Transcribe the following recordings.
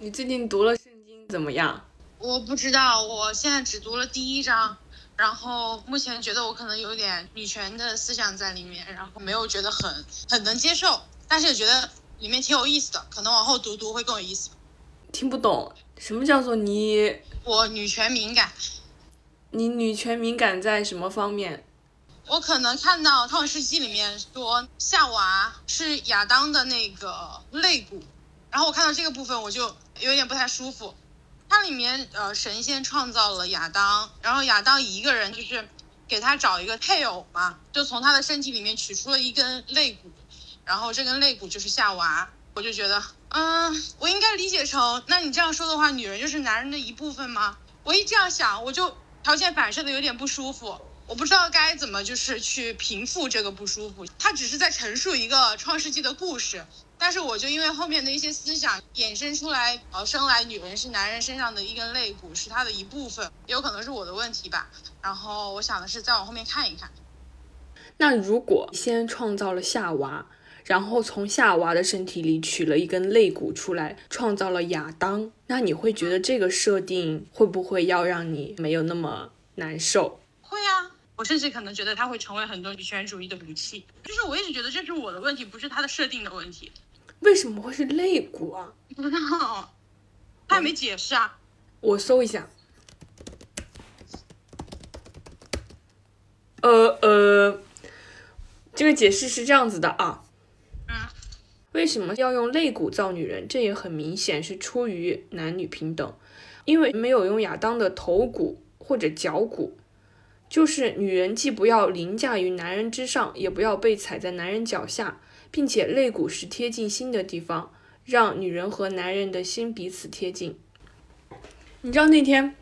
你最近读了圣经怎么样？我不知道，我现在只读了第一章，然后目前觉得我可能有点女权的思想在里面，然后没有觉得很很能接受，但是也觉得里面挺有意思的，可能往后读读会更有意思。听不懂什么叫做你我女权敏感，你女权敏感在什么方面？我可能看到《创世纪》里面说夏娃是亚当的那个肋骨，然后我看到这个部分我就有点不太舒服。它里面呃神仙创造了亚当，然后亚当一个人就是给他找一个配偶嘛，就从他的身体里面取出了一根肋骨，然后这根肋骨就是夏娃。我就觉得，嗯，我应该理解成，那你这样说的话，女人就是男人的一部分吗？我一这样想，我就条件反射的有点不舒服。我不知道该怎么就是去平复这个不舒服。他只是在陈述一个创世纪的故事，但是我就因为后面的一些思想衍生出来，呃，生来女人是男人身上的一根肋骨，是他的一部分，也有可能是我的问题吧。然后我想的是再往后面看一看。那如果先创造了夏娃，然后从夏娃的身体里取了一根肋骨出来，创造了亚当，那你会觉得这个设定会不会要让你没有那么难受？会啊，我甚至可能觉得它会成为很多女权主义的武器。就是我一直觉得这是我的问题，不是它的设定的问题。为什么会是肋骨啊？不知道，他也没解释啊。我搜一下。呃呃，这个解释是这样子的啊。嗯，为什么要用肋骨造女人？这也很明显是出于男女平等，因为没有用亚当的头骨或者脚骨，就是女人既不要凌驾于男人之上，也不要被踩在男人脚下，并且肋骨是贴近心的地方，让女人和男人的心彼此贴近。你知道那天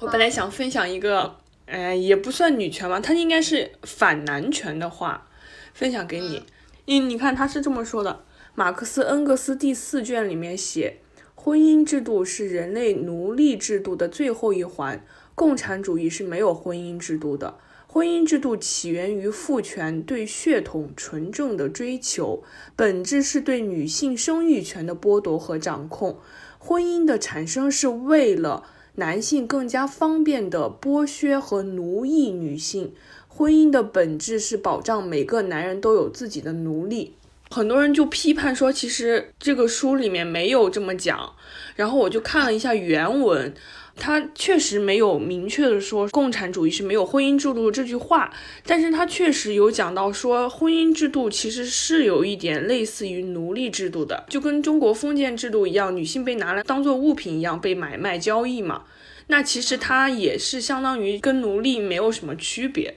我本来想分享一个，呃，也不算女权吧，它应该是反男权的话，分享给你。你你看他是这么说的，马克思恩格斯第四卷里面写，婚姻制度是人类奴隶制度的最后一环，共产主义是没有婚姻制度的。婚姻制度起源于父权对血统纯正的追求，本质是对女性生育权的剥夺和掌控。婚姻的产生是为了男性更加方便地剥削和奴役女性。婚姻的本质是保障每个男人都有自己的奴隶。很多人就批判说，其实这个书里面没有这么讲。然后我就看了一下原文，他确实没有明确的说共产主义是没有婚姻制度这句话，但是他确实有讲到说婚姻制度其实是有一点类似于奴隶制度的，就跟中国封建制度一样，女性被拿来当做物品一样被买卖交易嘛。那其实它也是相当于跟奴隶没有什么区别。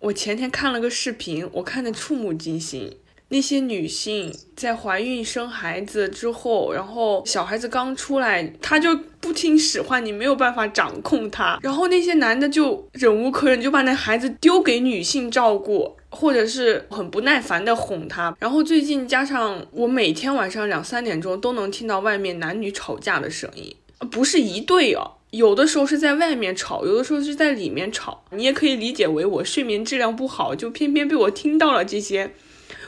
我前天看了个视频，我看的触目惊心。那些女性在怀孕生孩子之后，然后小孩子刚出来，她就不听使唤，你没有办法掌控她。然后那些男的就忍无可忍，就把那孩子丢给女性照顾，或者是很不耐烦的哄她。然后最近加上我每天晚上两三点钟都能听到外面男女吵架的声音，不是一对哦，有的时候是在外面吵，有的时候是在里面吵。你也可以理解为我睡眠质量不好，就偏偏被我听到了这些。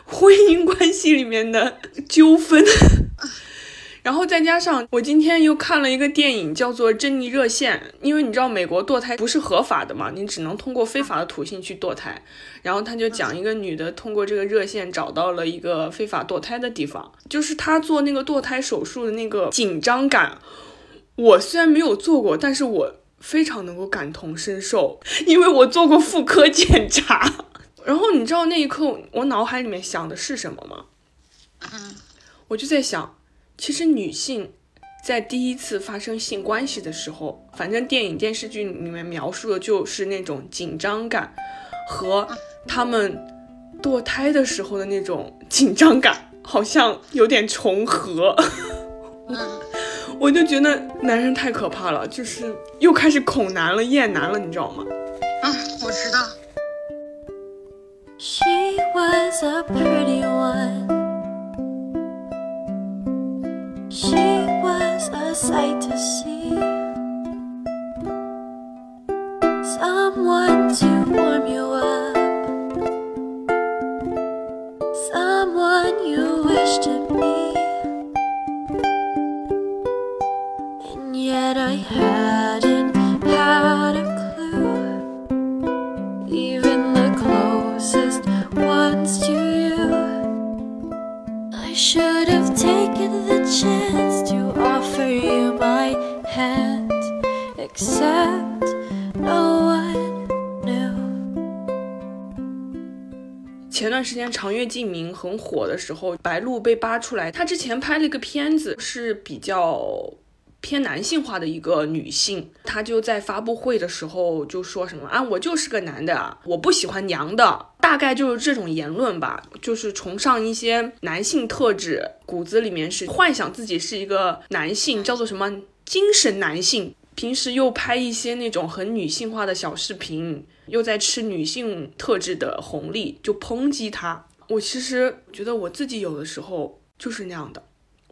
婚姻关系里面的纠纷，然后再加上我今天又看了一个电影，叫做《珍妮热线》，因为你知道美国堕胎不是合法的嘛，你只能通过非法的途径去堕胎。然后他就讲一个女的通过这个热线找到了一个非法堕胎的地方，就是她做那个堕胎手术的那个紧张感。我虽然没有做过，但是我非常能够感同身受，因为我做过妇科检查。然后你知道那一刻我脑海里面想的是什么吗？嗯，我就在想，其实女性在第一次发生性关系的时候，反正电影电视剧里面描述的就是那种紧张感，和他们堕胎的时候的那种紧张感好像有点重合。我就觉得男人太可怕了，就是又开始恐男了、厌男了，你知道吗？嗯，我知道。She was a pretty one. She was a sight to see. Someone to 间长月烬明很火的时候，白鹿被扒出来，她之前拍了一个片子，是比较偏男性化的一个女性，她就在发布会的时候就说什么啊，我就是个男的，我不喜欢娘的，大概就是这种言论吧，就是崇尚一些男性特质，骨子里面是幻想自己是一个男性，叫做什么精神男性。平时又拍一些那种很女性化的小视频，又在吃女性特质的红利，就抨击他。我其实觉得我自己有的时候就是那样的，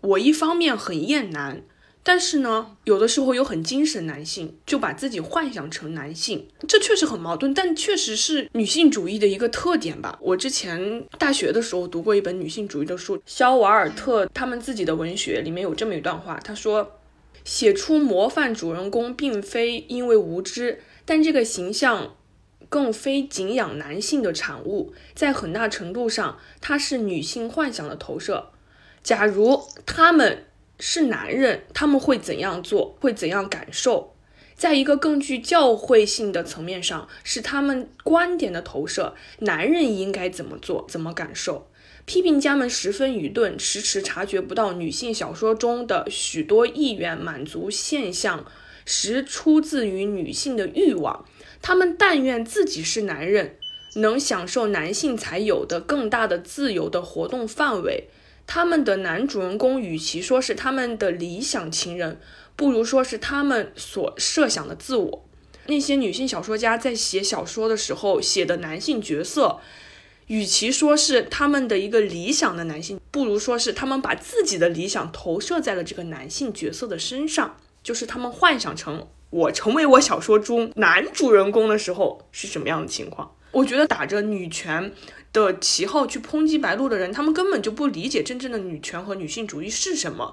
我一方面很厌男，但是呢，有的时候又很精神男性，就把自己幻想成男性，这确实很矛盾，但确实是女性主义的一个特点吧。我之前大学的时候读过一本女性主义的书，肖瓦尔特他们自己的文学里面有这么一段话，他说。写出模范主人公，并非因为无知，但这个形象更非敬仰男性的产物，在很大程度上，它是女性幻想的投射。假如他们是男人，他们会怎样做？会怎样感受？在一个更具教会性的层面上，是他们观点的投射。男人应该怎么做？怎么感受？批评家们十分愚钝，迟迟察觉不到女性小说中的许多意愿满足现象，实出自于女性的欲望。他们但愿自己是男人，能享受男性才有的更大的自由的活动范围。他们的男主人公，与其说是他们的理想情人，不如说是他们所设想的自我。那些女性小说家在写小说的时候写的男性角色。与其说是他们的一个理想的男性，不如说是他们把自己的理想投射在了这个男性角色的身上，就是他们幻想成我成为我小说中男主人公的时候是什么样的情况。我觉得打着女权的旗号去抨击白鹿的人，他们根本就不理解真正的女权和女性主义是什么。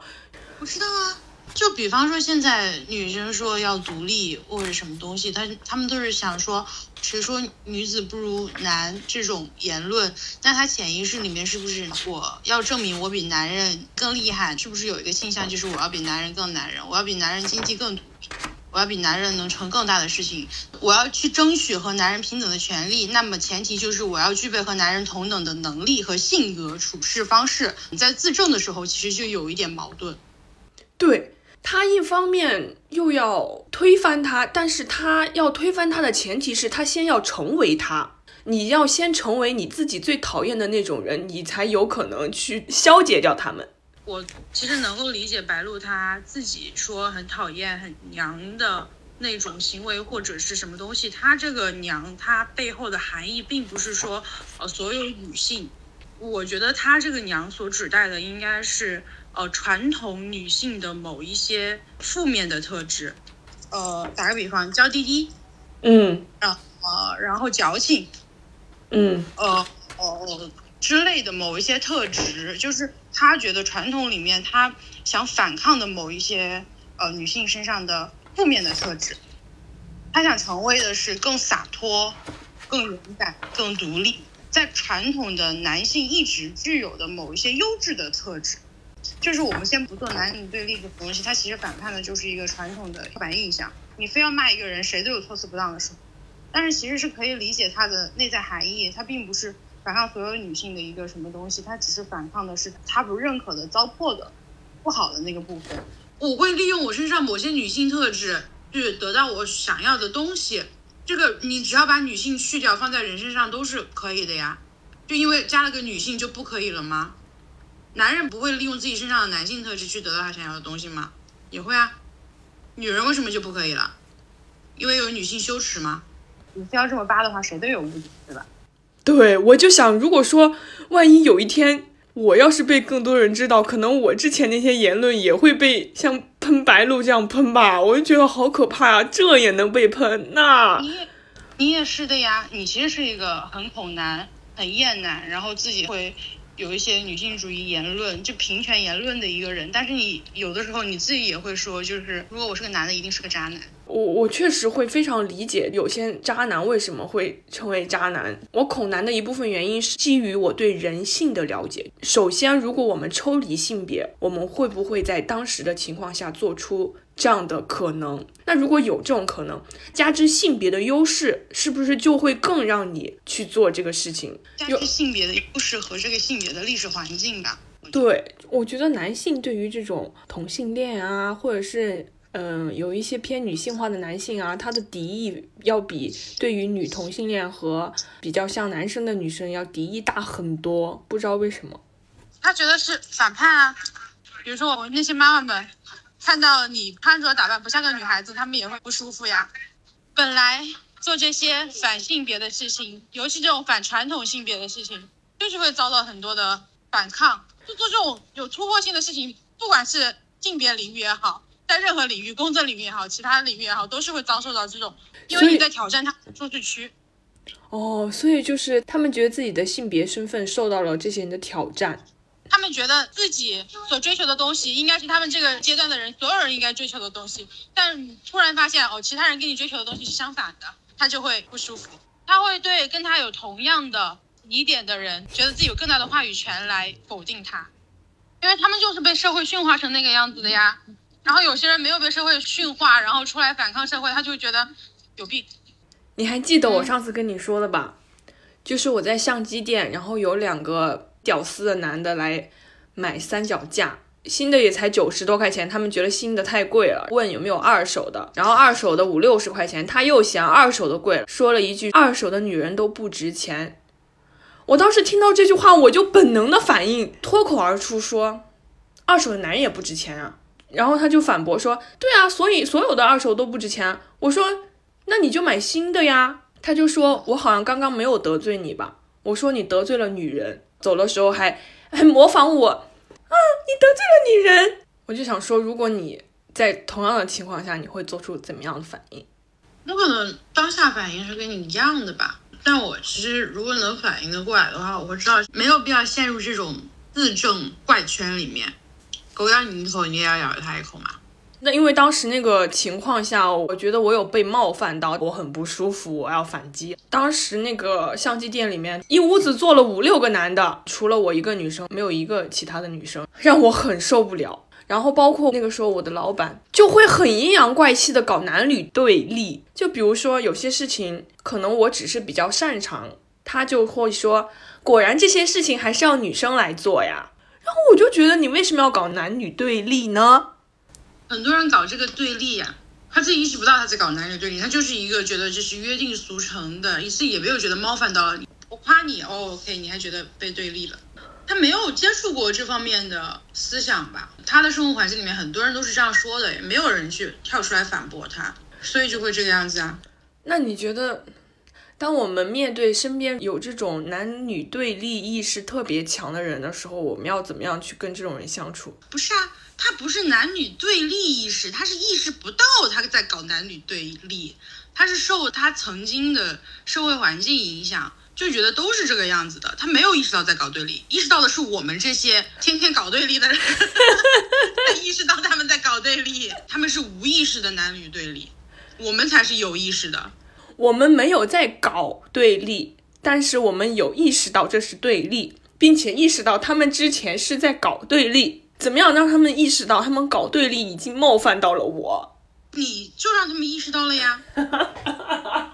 我知道啊，就比方说现在女生说要独立或者什么东西，她她们都是想说。谁说女子不如男这种言论？那他潜意识里面是不是我要证明我比男人更厉害？是不是有一个倾向，就是我要比男人更男人，我要比男人经济更独，我要比男人能成更大的事情，我要去争取和男人平等的权利？那么前提就是我要具备和男人同等的能力和性格处事方式。你在自证的时候，其实就有一点矛盾。对。他一方面又要推翻他，但是他要推翻他的前提是他先要成为他。你要先成为你自己最讨厌的那种人，你才有可能去消解掉他们。我其实能够理解白鹿他自己说很讨厌很娘的那种行为或者是什么东西。他这个娘，他背后的含义并不是说呃所有女性。我觉得他这个娘所指代的应该是。呃，传统女性的某一些负面的特质，呃，打个比方，娇滴滴，嗯，啊，呃，然后矫情，嗯，呃哦，呃之类的某一些特质，就是他觉得传统里面他想反抗的某一些呃女性身上的负面的特质，他想成为的是更洒脱、更勇敢、更独立，在传统的男性一直具有的某一些优质的特质。就是我们先不做男女对立的东西，它其实反叛的就是一个传统的刻板印象。你非要骂一个人，谁都有措辞不当的时候，但是其实是可以理解它的内在含义。它并不是反抗所有女性的一个什么东西，它只是反抗的是他不认可的、糟粕的、不好的那个部分。我会利用我身上某些女性特质，去得到我想要的东西。这个你只要把女性去掉，放在人身上都是可以的呀。就因为加了个女性就不可以了吗？男人不会利用自己身上的男性特质去得到他想要的东西吗？也会啊。女人为什么就不可以了？因为有女性羞耻吗？你非要这么扒的话，谁都有误解，对吧？对，我就想，如果说万一有一天我要是被更多人知道，可能我之前那些言论也会被像喷白鹿这样喷吧，我就觉得好可怕啊！这也能被喷？那你也你也是的呀。你其实是一个很恐男、很厌男，然后自己会。有一些女性主义言论，就平权言论的一个人，但是你有的时候你自己也会说，就是如果我是个男的，一定是个渣男。我我确实会非常理解有些渣男为什么会成为渣男。我恐男的一部分原因是基于我对人性的了解。首先，如果我们抽离性别，我们会不会在当时的情况下做出这样的可能？那如果有这种可能，加之性别的优势，是不是就会更让你去做这个事情？加之性别的优势和这个性别的历史环境吧。对，我觉得男性对于这种同性恋啊，或者是。嗯，有一些偏女性化的男性啊，他的敌意要比对于女同性恋和比较像男生的女生要敌意大很多，不知道为什么。他觉得是反叛啊，比如说我们那些妈妈们看到你穿着打扮不像个女孩子，他们也会不舒服呀。本来做这些反性别的事情，尤其这种反传统性别的事情，就是会遭到很多的反抗。就做这种有突破性的事情，不管是性别领域也好。在任何领域，工作领域也好，其他领域也好，都是会遭受到这种，因为你在挑战他舒适区。哦，所以就是他们觉得自己的性别身份受到了这些人的挑战，他们觉得自己所追求的东西应该是他们这个阶段的人所有人应该追求的东西，但突然发现哦，其他人跟你追求的东西是相反的，他就会不舒服，他会对跟他有同样的疑点的人，觉得自己有更大的话语权来否定他，因为他们就是被社会驯化成那个样子的呀。然后有些人没有被社会驯化，然后出来反抗社会，他就觉得有病。你还记得我上次跟你说的吧？就是我在相机店，然后有两个屌丝的男的来买三脚架，新的也才九十多块钱，他们觉得新的太贵了，问有没有二手的，然后二手的五六十块钱，他又嫌二手的贵，说了一句二手的女人都不值钱。我当时听到这句话，我就本能的反应脱口而出说，二手的男人也不值钱啊。然后他就反驳说：“对啊，所以所有的二手都不值钱。”我说：“那你就买新的呀。”他就说：“我好像刚刚没有得罪你吧？”我说：“你得罪了女人。”走的时候还还模仿我啊！你得罪了女人。我就想说，如果你在同样的情况下，你会做出怎么样的反应？我可能当下反应是跟你一样的吧。但我其实如果能反应的过来的话，我会知道没有必要陷入这种自证怪圈里面。狗咬你一口，你也要咬它一口嘛？那因为当时那个情况下，我觉得我有被冒犯到，我很不舒服，我要反击。当时那个相机店里面一屋子坐了五六个男的，除了我一个女生，没有一个其他的女生，让我很受不了。然后包括那个时候我的老板就会很阴阳怪气的搞男女对立，就比如说有些事情可能我只是比较擅长，他就会说，果然这些事情还是要女生来做呀。然后我就觉得你为什么要搞男女对立呢？很多人搞这个对立呀，他自己意识不到他在搞男女对立，他就是一个觉得这是约定俗成的，自己也没有觉得冒犯到了你。我夸你哦，OK，你还觉得被对立了？他没有接触过这方面的思想吧？他的生活环境里面很多人都是这样说的，也没有人去跳出来反驳他，所以就会这个样子啊。那你觉得？当我们面对身边有这种男女对立意识特别强的人的时候，我们要怎么样去跟这种人相处？不是啊，他不是男女对立意识，他是意识不到他在搞男女对立，他是受他曾经的社会环境影响，就觉得都是这个样子的，他没有意识到在搞对立，意识到的是我们这些天天搞对立的人，他意识到他们在搞对立，他们是无意识的男女对立，我们才是有意识的。我们没有在搞对立，但是我们有意识到这是对立，并且意识到他们之前是在搞对立。怎么样让他们意识到他们搞对立已经冒犯到了我？你就让他们意识到了呀。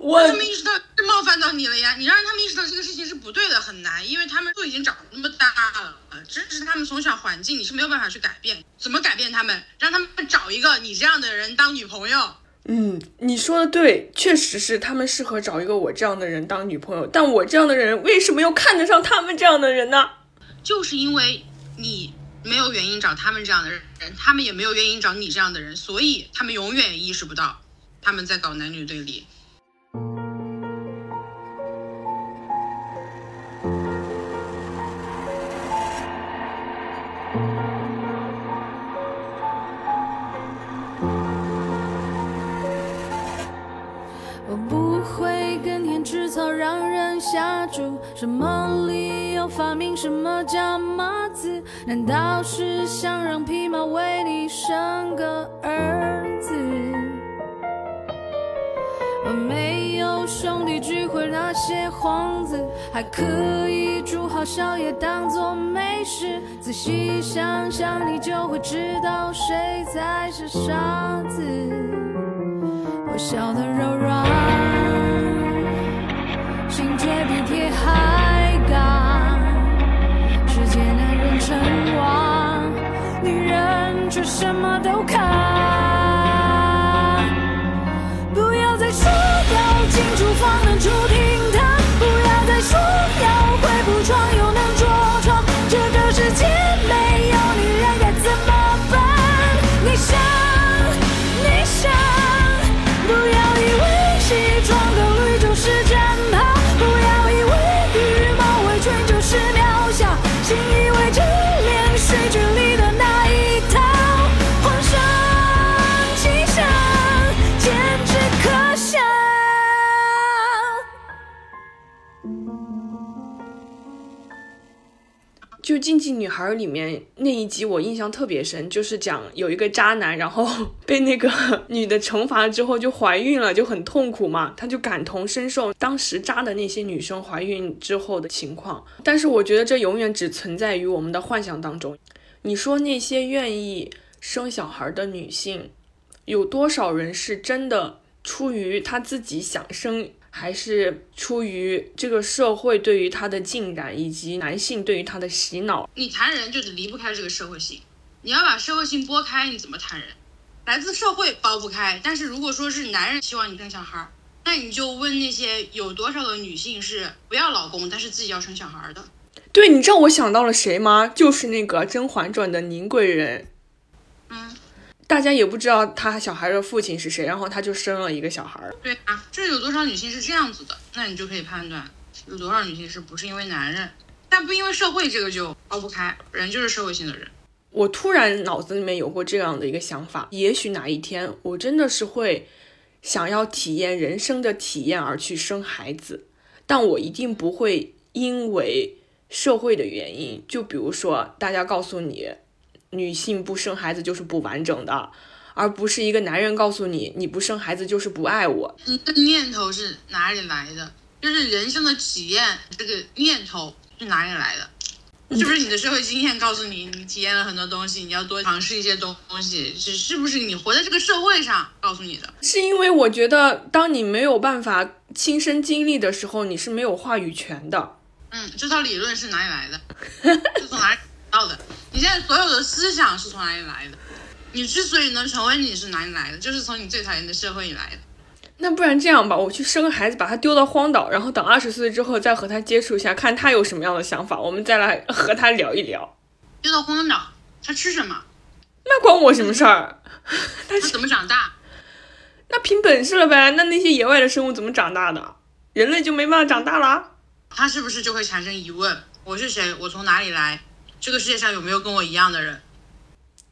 我他们意识到是冒犯到你了呀。你让他们意识到这个事情是不对的，很难，因为他们都已经长那么大了，这是他们从小环境，你是没有办法去改变。怎么改变他们？让他们找一个你这样的人当女朋友。嗯，你说的对，确实是他们适合找一个我这样的人当女朋友。但我这样的人为什么又看得上他们这样的人呢？就是因为你没有原因找他们这样的人，他们也没有原因找你这样的人，所以他们永远意识不到他们在搞男女对立。什么理由发明什么叫马子？难道是想让匹马为你生个儿子？没有兄弟聚会那些幌子，还可以煮好宵夜当做美食。仔细想想，你就会知道谁才是傻子。我笑得柔软，就《禁忌女孩》里面那一集，我印象特别深，就是讲有一个渣男，然后 被那个 女的惩罚之后就怀孕了，就很痛苦嘛，他就感同身受当时渣的那些女生怀孕之后的情况。但是我觉得这永远只存在于我们的幻想当中。你说那些愿意生小孩的女性，有多少人是真的出于她自己想生？还是出于这个社会对于他的浸染，以及男性对于他的洗脑，你谈人就得离不开这个社会性，你要把社会性拨开，你怎么谈人？来自社会剥不开，但是如果说是男人希望你生小孩儿，那你就问那些有多少个女性是不要老公，但是自己要生小孩儿的？对，你知道我想到了谁吗？就是那个《甄嬛传》的宁贵人。嗯，大家也不知道他小孩的父亲是谁，然后他就生了一个小孩儿。对啊，这有多少女性是这样子的？那你就可以判断有多少女性是不是因为男人，但不因为社会这个就抛不开，人就是社会性的人。我突然脑子里面有过这样的一个想法，也许哪一天我真的是会想要体验人生的体验而去生孩子，但我一定不会因为社会的原因，就比如说大家告诉你，女性不生孩子就是不完整的，而不是一个男人告诉你你不生孩子就是不爱我。你的念头是哪里来的？就是人生的体验，这个念头是哪里来的？是不是你的社会经验告诉你，你体验了很多东西，你要多尝试一些东东西？是是不是你活在这个社会上告诉你的？是因为我觉得，当你没有办法亲身经历的时候，你是没有话语权的。嗯，这套理论是哪里来的？是从哪里到的？你现在所有的思想是从哪里来的？你之所以能成为你是哪里来的？就是从你最讨厌的社会里来的。那不然这样吧，我去生个孩子，把他丢到荒岛，然后等二十岁之后再和他接触一下，看他有什么样的想法，我们再来和他聊一聊。丢到荒岛，他吃什么？那关我什么事儿？他怎么长大？那凭本事了呗。那那些野外的生物怎么长大的？人类就没办法长大了？他是不是就会产生疑问？我是谁？我从哪里来？这个世界上有没有跟我一样的人？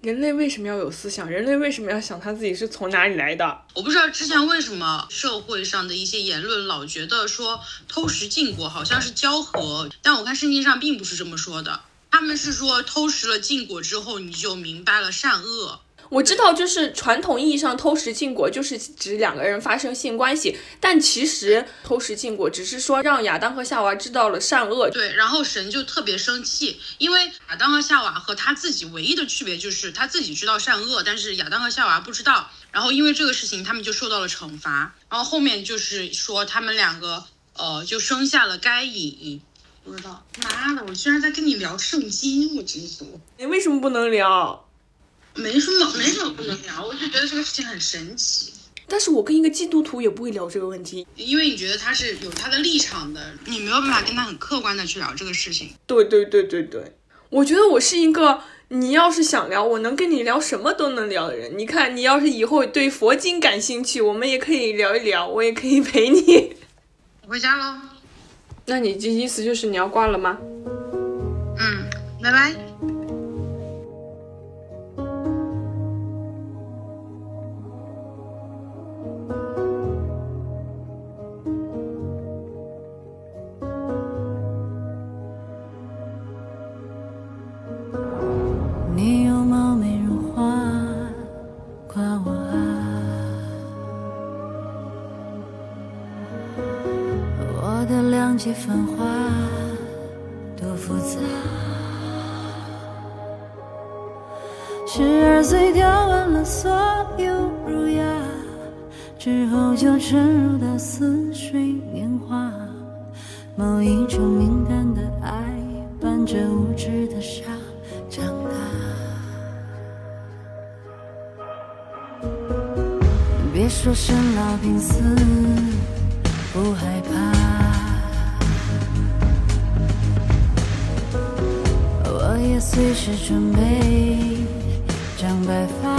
人类为什么要有思想？人类为什么要想他自己是从哪里来的？我不知道之前为什么社会上的一些言论老觉得说偷食禁果好像是交合，但我看圣经上并不是这么说的。他们是说偷食了禁果之后，你就明白了善恶。我知道，就是传统意义上偷食禁果，就是指两个人发生性关系，但其实偷食禁果只是说让亚当和夏娃知道了善恶。对，然后神就特别生气，因为亚当和夏娃和他自己唯一的区别就是他自己知道善恶，但是亚当和夏娃不知道。然后因为这个事情，他们就受到了惩罚。然后后面就是说他们两个呃就生下了该隐。不知道，妈的，我居然在跟你聊圣经，我真服。你为什么不能聊？没什么，没什么不能聊，我就觉得这个事情很神奇。但是我跟一个基督徒也不会聊这个问题。因为你觉得他是有他的立场的，你没有办法跟他很客观的去聊这个事情。对对对对对，我觉得我是一个，你要是想聊，我能跟你聊什么都能聊的人。你看，你要是以后对佛经感兴趣，我们也可以聊一聊，我也可以陪你。我回家喽。那你这意思就是你要挂了吗？嗯，拜拜。十二岁掉完了所有儒雅，之后就沉入到似水年华。某一种敏感的爱，伴着无知的傻长大。别说生老病死不害怕，随时准备长白发。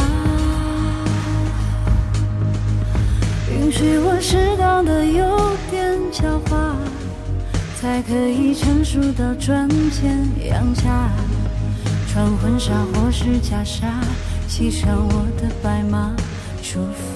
允许我适当的有点狡猾，才可以成熟到赚钱养家。穿婚纱或是袈裟，骑上我的白马出发。